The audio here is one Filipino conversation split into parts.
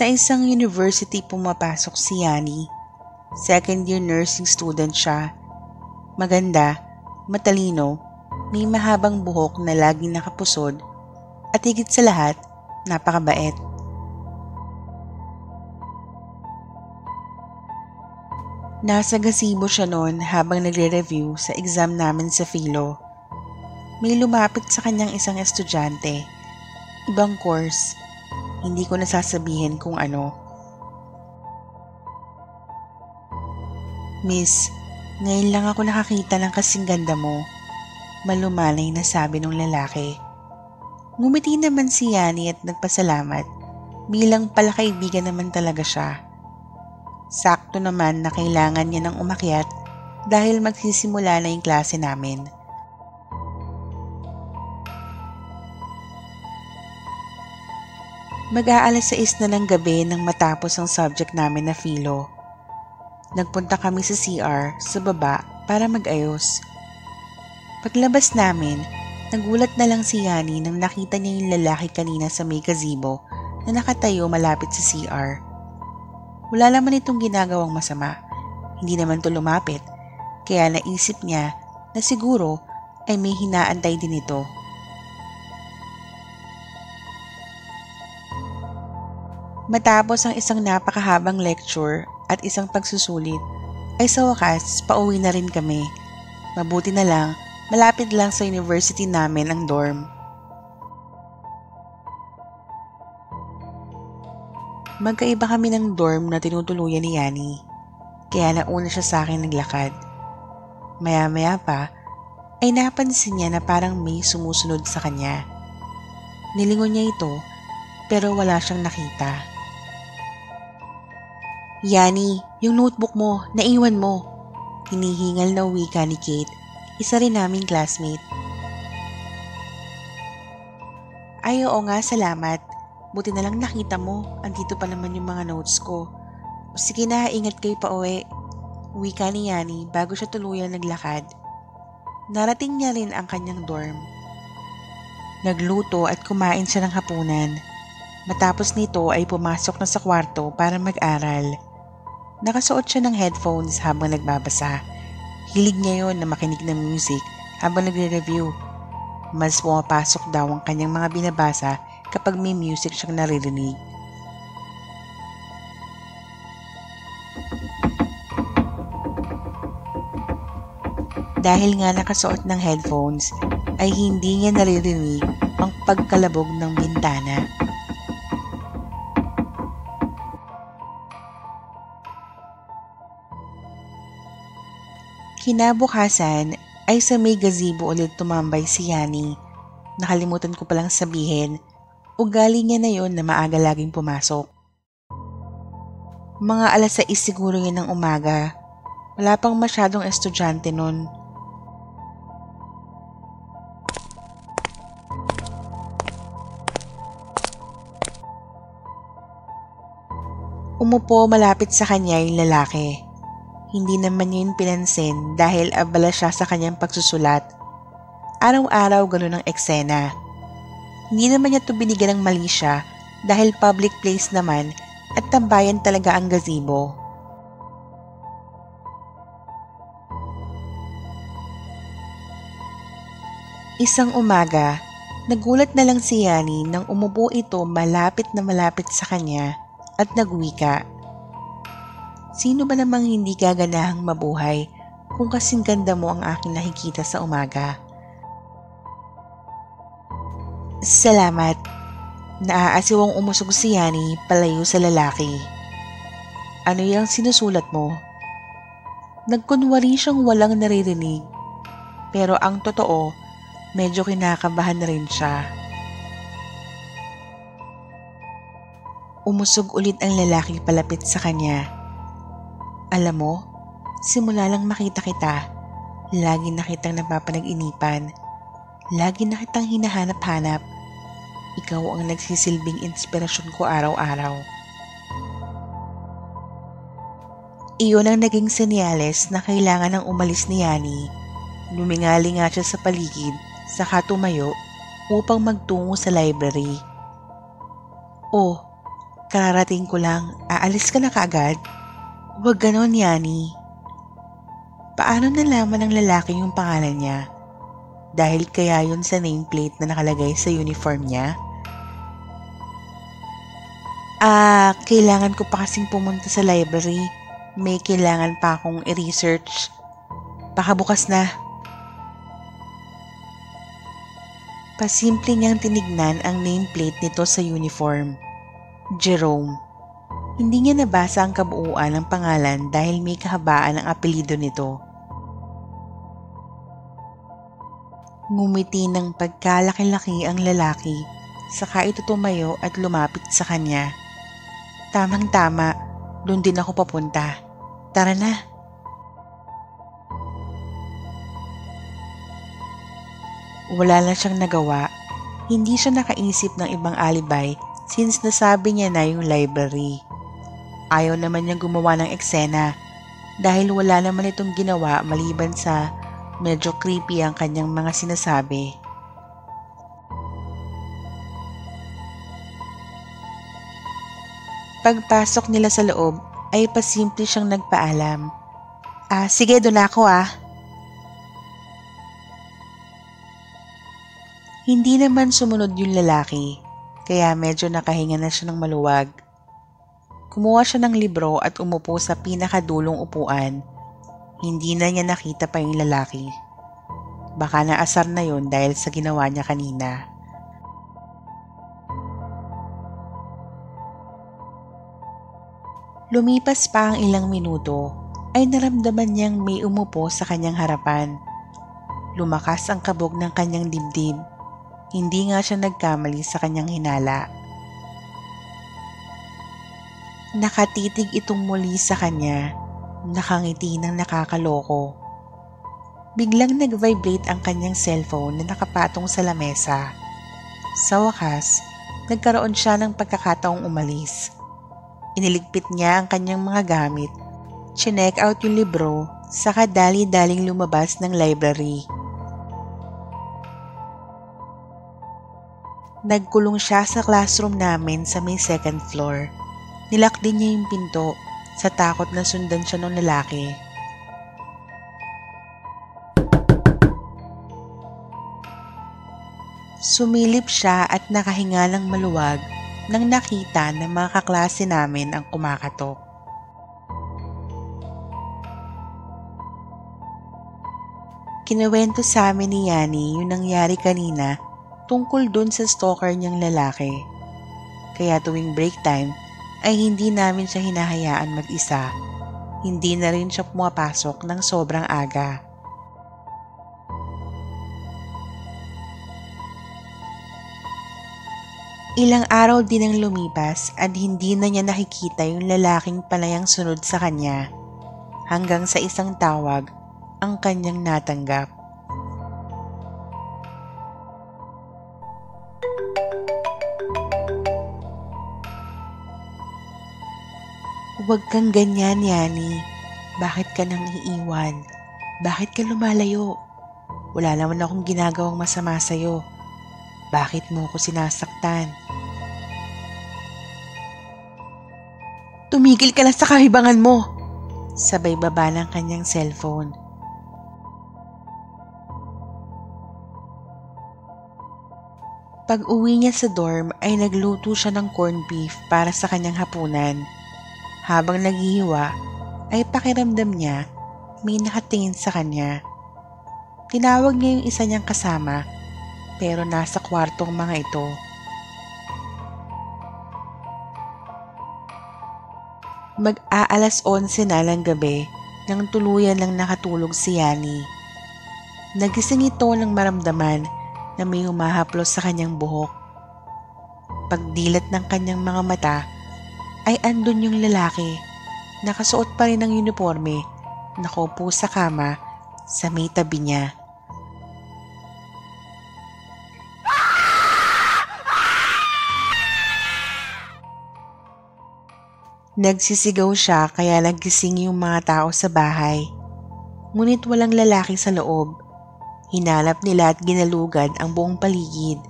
Sa isang university pumapasok si Yani. Second year nursing student siya. Maganda, matalino, may mahabang buhok na laging nakapusod, at higit sa lahat, napakabait. Nasa gazebo siya noon habang nagre-review sa exam namin sa Philo. May lumapit sa kanyang isang estudyante. Ibang course. Hindi ko nasasabihin kung ano. Miss, ngayon lang ako nakakita ng kasing ganda mo. Malumanay na sabi ng lalaki. Ngumiti naman si Yani at nagpasalamat. Bilang palakaibigan naman talaga siya. Sakto naman na kailangan niya ng umakyat dahil magsisimula na yung klase namin. Mag-aalas 6 na ng gabi nang matapos ang subject namin na philo. Nagpunta kami sa CR sa baba para mag-ayos. Paglabas namin, nagulat na lang si Yani nang nakita niya yung lalaki kanina sa may gazebo na nakatayo malapit sa CR. Wala naman itong ginagawang masama. Hindi naman to lumapit. Kaya naisip niya na siguro ay may hinaantay din ito. Matapos ang isang napakahabang lecture at isang pagsusulit, ay sa wakas pauwi na rin kami. Mabuti na lang, malapit lang sa university namin ang dorm. Magkaiba kami ng dorm na tinutuluyan ni Yani. Kaya nauna siya sa akin naglakad. Maya-maya pa, ay napansin niya na parang may sumusunod sa kanya. Nilingon niya ito, pero wala siyang nakita. Yani, yung notebook mo, naiwan mo. Hinihingal na wika ni Kate, isa rin naming classmate. Ay oo nga, salamat. Buti na lang nakita mo, andito pa naman yung mga notes ko. Sige na, ingat kayo pa uwi. Uwi ka ni Yani bago siya tuluyang naglakad. Narating niya rin ang kanyang dorm. Nagluto at kumain siya ng hapunan. Matapos nito ay pumasok na sa kwarto para mag-aral. Nakasuot siya ng headphones habang nagbabasa. Hilig niya yon na makinig ng music habang nagre-review. Mas pumapasok daw ang kanyang mga binabasa kapag may music siyang naririnig. Dahil nga nakasuot ng headphones, ay hindi niya naririnig ang pagkalabog ng bintana. Kinabukasan ay sa may gazebo ulit tumambay si Yani. Nakalimutan ko palang sabihin Ugali niya na yon na maaga laging pumasok. Mga alas 6 siguro yun ng umaga. Wala pang masyadong estudyante nun. Umupo malapit sa kanya yung lalaki. Hindi naman niya yun pinansin dahil abala siya sa kanyang pagsusulat. Araw-araw ganun ang eksena. Hindi naman niya to binigyan ng mali siya dahil public place naman at tambayan talaga ang gazebo. Isang umaga, nagulat na lang si Yani nang umupo ito malapit na malapit sa kanya at nagwika. Sino ba namang hindi gaganahang mabuhay kung kasing ganda mo ang aking nakikita sa umaga? Salamat. Naaasiwang umusog si Yani palayo sa lalaki. Ano yung sinusulat mo? Nagkunwari siyang walang naririnig. Pero ang totoo, medyo kinakabahan na rin siya. Umusog ulit ang lalaki palapit sa kanya. Alam mo, simula lang makita kita, lagi na kitang napapanag-inipan Lagi na kitang hinahanap-hanap. Ikaw ang nagsisilbing inspirasyon ko araw-araw. Iyon ang naging senyales na kailangan ng umalis ni Yani. Lumingali nga siya sa paligid, saka tumayo upang magtungo sa library. Oh, Kararating ko lang, aalis ka na kaagad? Huwag ganon, Yani. Paano nalaman ng lalaki yung pangalan niya? Dahil kaya yun sa nameplate na nakalagay sa uniform niya? Ah, kailangan ko pa kasing pumunta sa library. May kailangan pa akong i-research. Baka bukas na. Pasimple niyang tinignan ang nameplate nito sa uniform. Jerome. Hindi niya nabasa ang kabuuan ng pangalan dahil may kahabaan ang apelido nito. Ngumiti ng pagkalaki-laki ang lalaki, saka ito tumayo at lumapit sa kanya. Tamang-tama, doon din ako papunta. Tara na. Wala na siyang nagawa. Hindi siya nakaisip ng ibang alibay since nasabi niya na yung library. Ayaw naman niyang gumawa ng eksena dahil wala naman itong ginawa maliban sa medyo creepy ang kanyang mga sinasabi. Pagpasok nila sa loob ay pasimple siyang nagpaalam. Ah, sige doon ako ah. Hindi naman sumunod yung lalaki kaya medyo nakahinga na siya ng maluwag. Kumuha siya ng libro at umupo sa pinakadulong upuan. Hindi na niya nakita pa yung lalaki. Baka naasar na yon dahil sa ginawa niya kanina. Lumipas pa ang ilang minuto ay naramdaman niyang may umupo sa kanyang harapan. Lumakas ang kabog ng kanyang dibdib hindi nga siya nagkamali sa kanyang hinala. Nakatitig itong muli sa kanya, nakangiti ng nakakaloko. Biglang nag-vibrate ang kanyang cellphone na nakapatong sa lamesa. Sa wakas, nagkaroon siya ng pagkakataong umalis. Iniligpit niya ang kanyang mga gamit, chinek out yung libro, saka dali-daling lumabas ng library. Nagkulong siya sa classroom namin sa may second floor. Nilak din niya yung pinto sa takot na sundan siya ng lalaki. Sumilip siya at nakahinga ng maluwag nang nakita ng mga kaklase namin ang kumakatok. Kinuwento sa amin ni Yani yung nangyari kanina tungkol dun sa stalker niyang lalaki. Kaya tuwing break time ay hindi namin siya hinahayaan mag-isa. Hindi na rin siya pumapasok ng sobrang aga. Ilang araw din ang lumipas at hindi na niya nakikita yung lalaking palayang sunod sa kanya hanggang sa isang tawag ang kanyang natanggap. Huwag kang ganyan, Yani. Bakit ka nang iiwan? Bakit ka lumalayo? Wala naman akong ginagawang masama sa'yo. Bakit mo ko sinasaktan? Tumigil ka na sa kahibangan mo! Sabay baba ng kanyang cellphone. Pag uwi niya sa dorm ay nagluto siya ng corned beef para sa kanyang hapunan. Habang naghihiwa ay pakiramdam niya may nakatingin sa kanya. Tinawag niya yung isa niyang kasama pero nasa kwartong mga ito. Mag-aalas 11 na lang gabi nang tuluyan lang nakatulog si Yani. Nagising ito ng maramdaman na may umahaplos sa kanyang buhok. Pagdilat ng kanyang mga mata ay andun yung lalaki. Nakasuot pa rin ng uniforme, nakaupo sa kama sa may tabi niya. Nagsisigaw siya kaya nagising yung mga tao sa bahay. Ngunit walang lalaki sa loob. Hinalap nila at ginalugad ang buong paligid.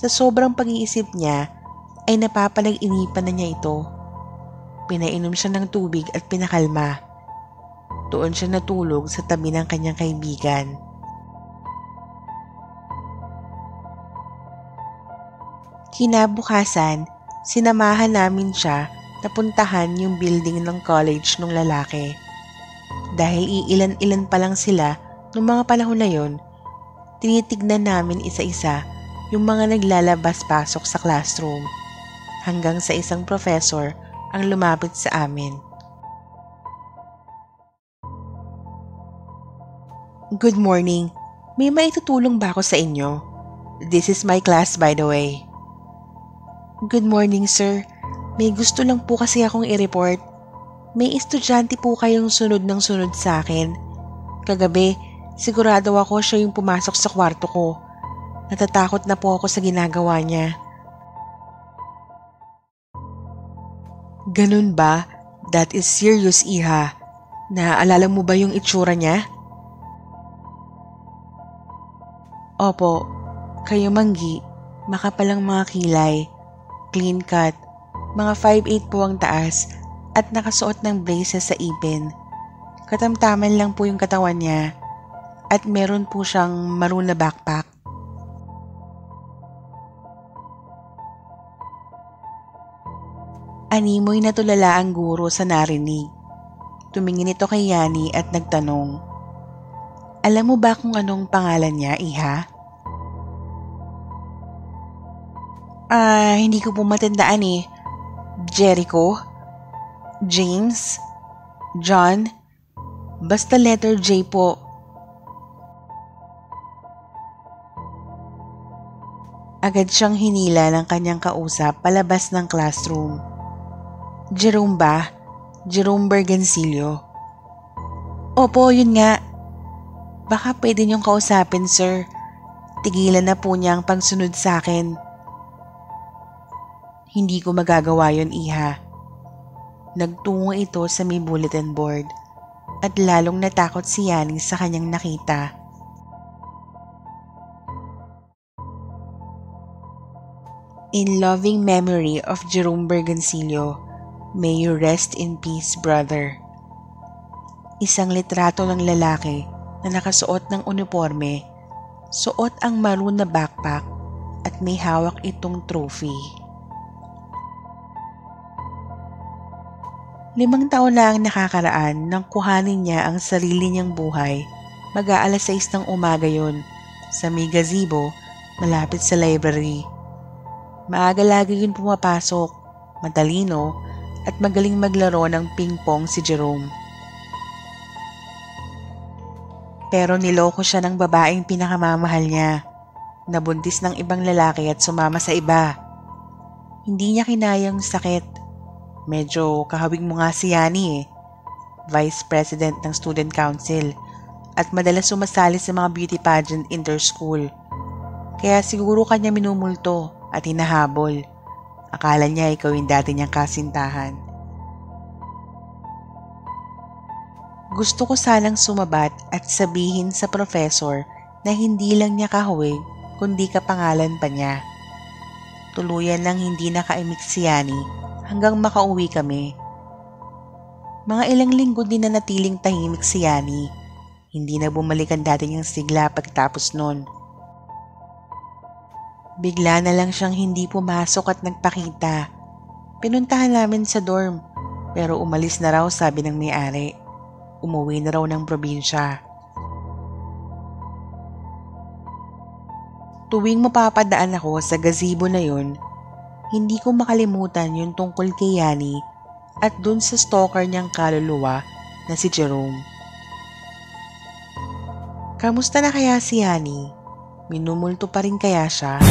Sa sobrang pag-iisip niya, ay napapalag-inipan na niya ito. Pinainom siya ng tubig at pinakalma. Doon siya natulog sa tabi ng kanyang kaibigan. Kinabukasan, sinamahan namin siya na puntahan yung building ng college ng lalaki. Dahil iilan-ilan pa lang sila noong mga panahon na yon, tinitignan namin isa-isa yung mga naglalabas-pasok sa classroom hanggang sa isang professor ang lumapit sa amin. Good morning. May maitutulong ba ako sa inyo? This is my class by the way. Good morning, sir. May gusto lang po kasi akong i-report. May estudyante po kayong sunod ng sunod sa akin. Kagabi, sigurado ako siya yung pumasok sa kwarto ko. Natatakot na po ako sa ginagawa niya. Ganun ba? That is serious, Iha. Naaalala mo ba yung itsura niya? Opo, kayo manggi, makapalang mga kilay, clean cut, mga 5'8 po ang taas at nakasuot ng braces sa ipin. Katamtaman lang po yung katawan niya at meron po siyang maroon na backpack. Animoy na tulala ang guro sa narinig. Tumingin ito kay Yani at nagtanong, Alam mo ba kung anong pangalan niya, Iha? Ah, hindi ko po matandaan eh. Jericho? James? John? Basta letter J po. Agad siyang hinila ng kanyang kausap palabas ng classroom. Jerome ba? Jerome Bergansilio. Opo, yun nga. Baka pwede niyong kausapin, sir. Tigilan na po niya ang pagsunod sa akin. Hindi ko magagawa yon iha. Nagtungo ito sa may bulletin board at lalong natakot si Yani sa kanyang nakita. In loving memory of Jerome Bergansillo, may you rest in peace, brother. Isang litrato ng lalaki na nakasuot ng uniforme, suot ang maroon na backpack at may hawak itong trophy. Limang taon na ang nakakaraan nang kuhanin niya ang sarili niyang buhay. Mag-aalas 6 ng umaga yon sa may gazebo malapit sa library. Maaga lagi yun pumapasok, matalino at magaling maglaro ng ping-pong si Jerome. Pero niloko siya ng babaeng pinakamamahal niya. Nabuntis ng ibang lalaki at sumama sa iba. Hindi niya kinayang sakit Medyo kahawig mo nga si Yani eh. Vice President ng Student Council at madalas sumasali sa mga beauty pageant inter-school. Kaya siguro kanya minumulto at hinahabol. Akala niya ikaw yung dati niyang kasintahan. Gusto ko sanang sumabat at sabihin sa professor na hindi lang niya kahawig kundi kapangalan pa niya. Tuluyan nang hindi nakaimik si Yani hanggang makauwi kami. Mga ilang linggo din na natiling tahimik si Yani. Hindi na bumalik ang dati niyang sigla pagtapos nun. Bigla na lang siyang hindi pumasok at nagpakita. Pinuntahan namin sa dorm pero umalis na raw sabi ng may-ari. Umuwi na raw ng probinsya. Tuwing mapapadaan ako sa gazebo na yun, hindi ko makalimutan yung tungkol kay Yani at dun sa stalker niyang kaluluwa na si Jerome. Kamusta na kaya si Yani? Minumulto pa rin kaya siya?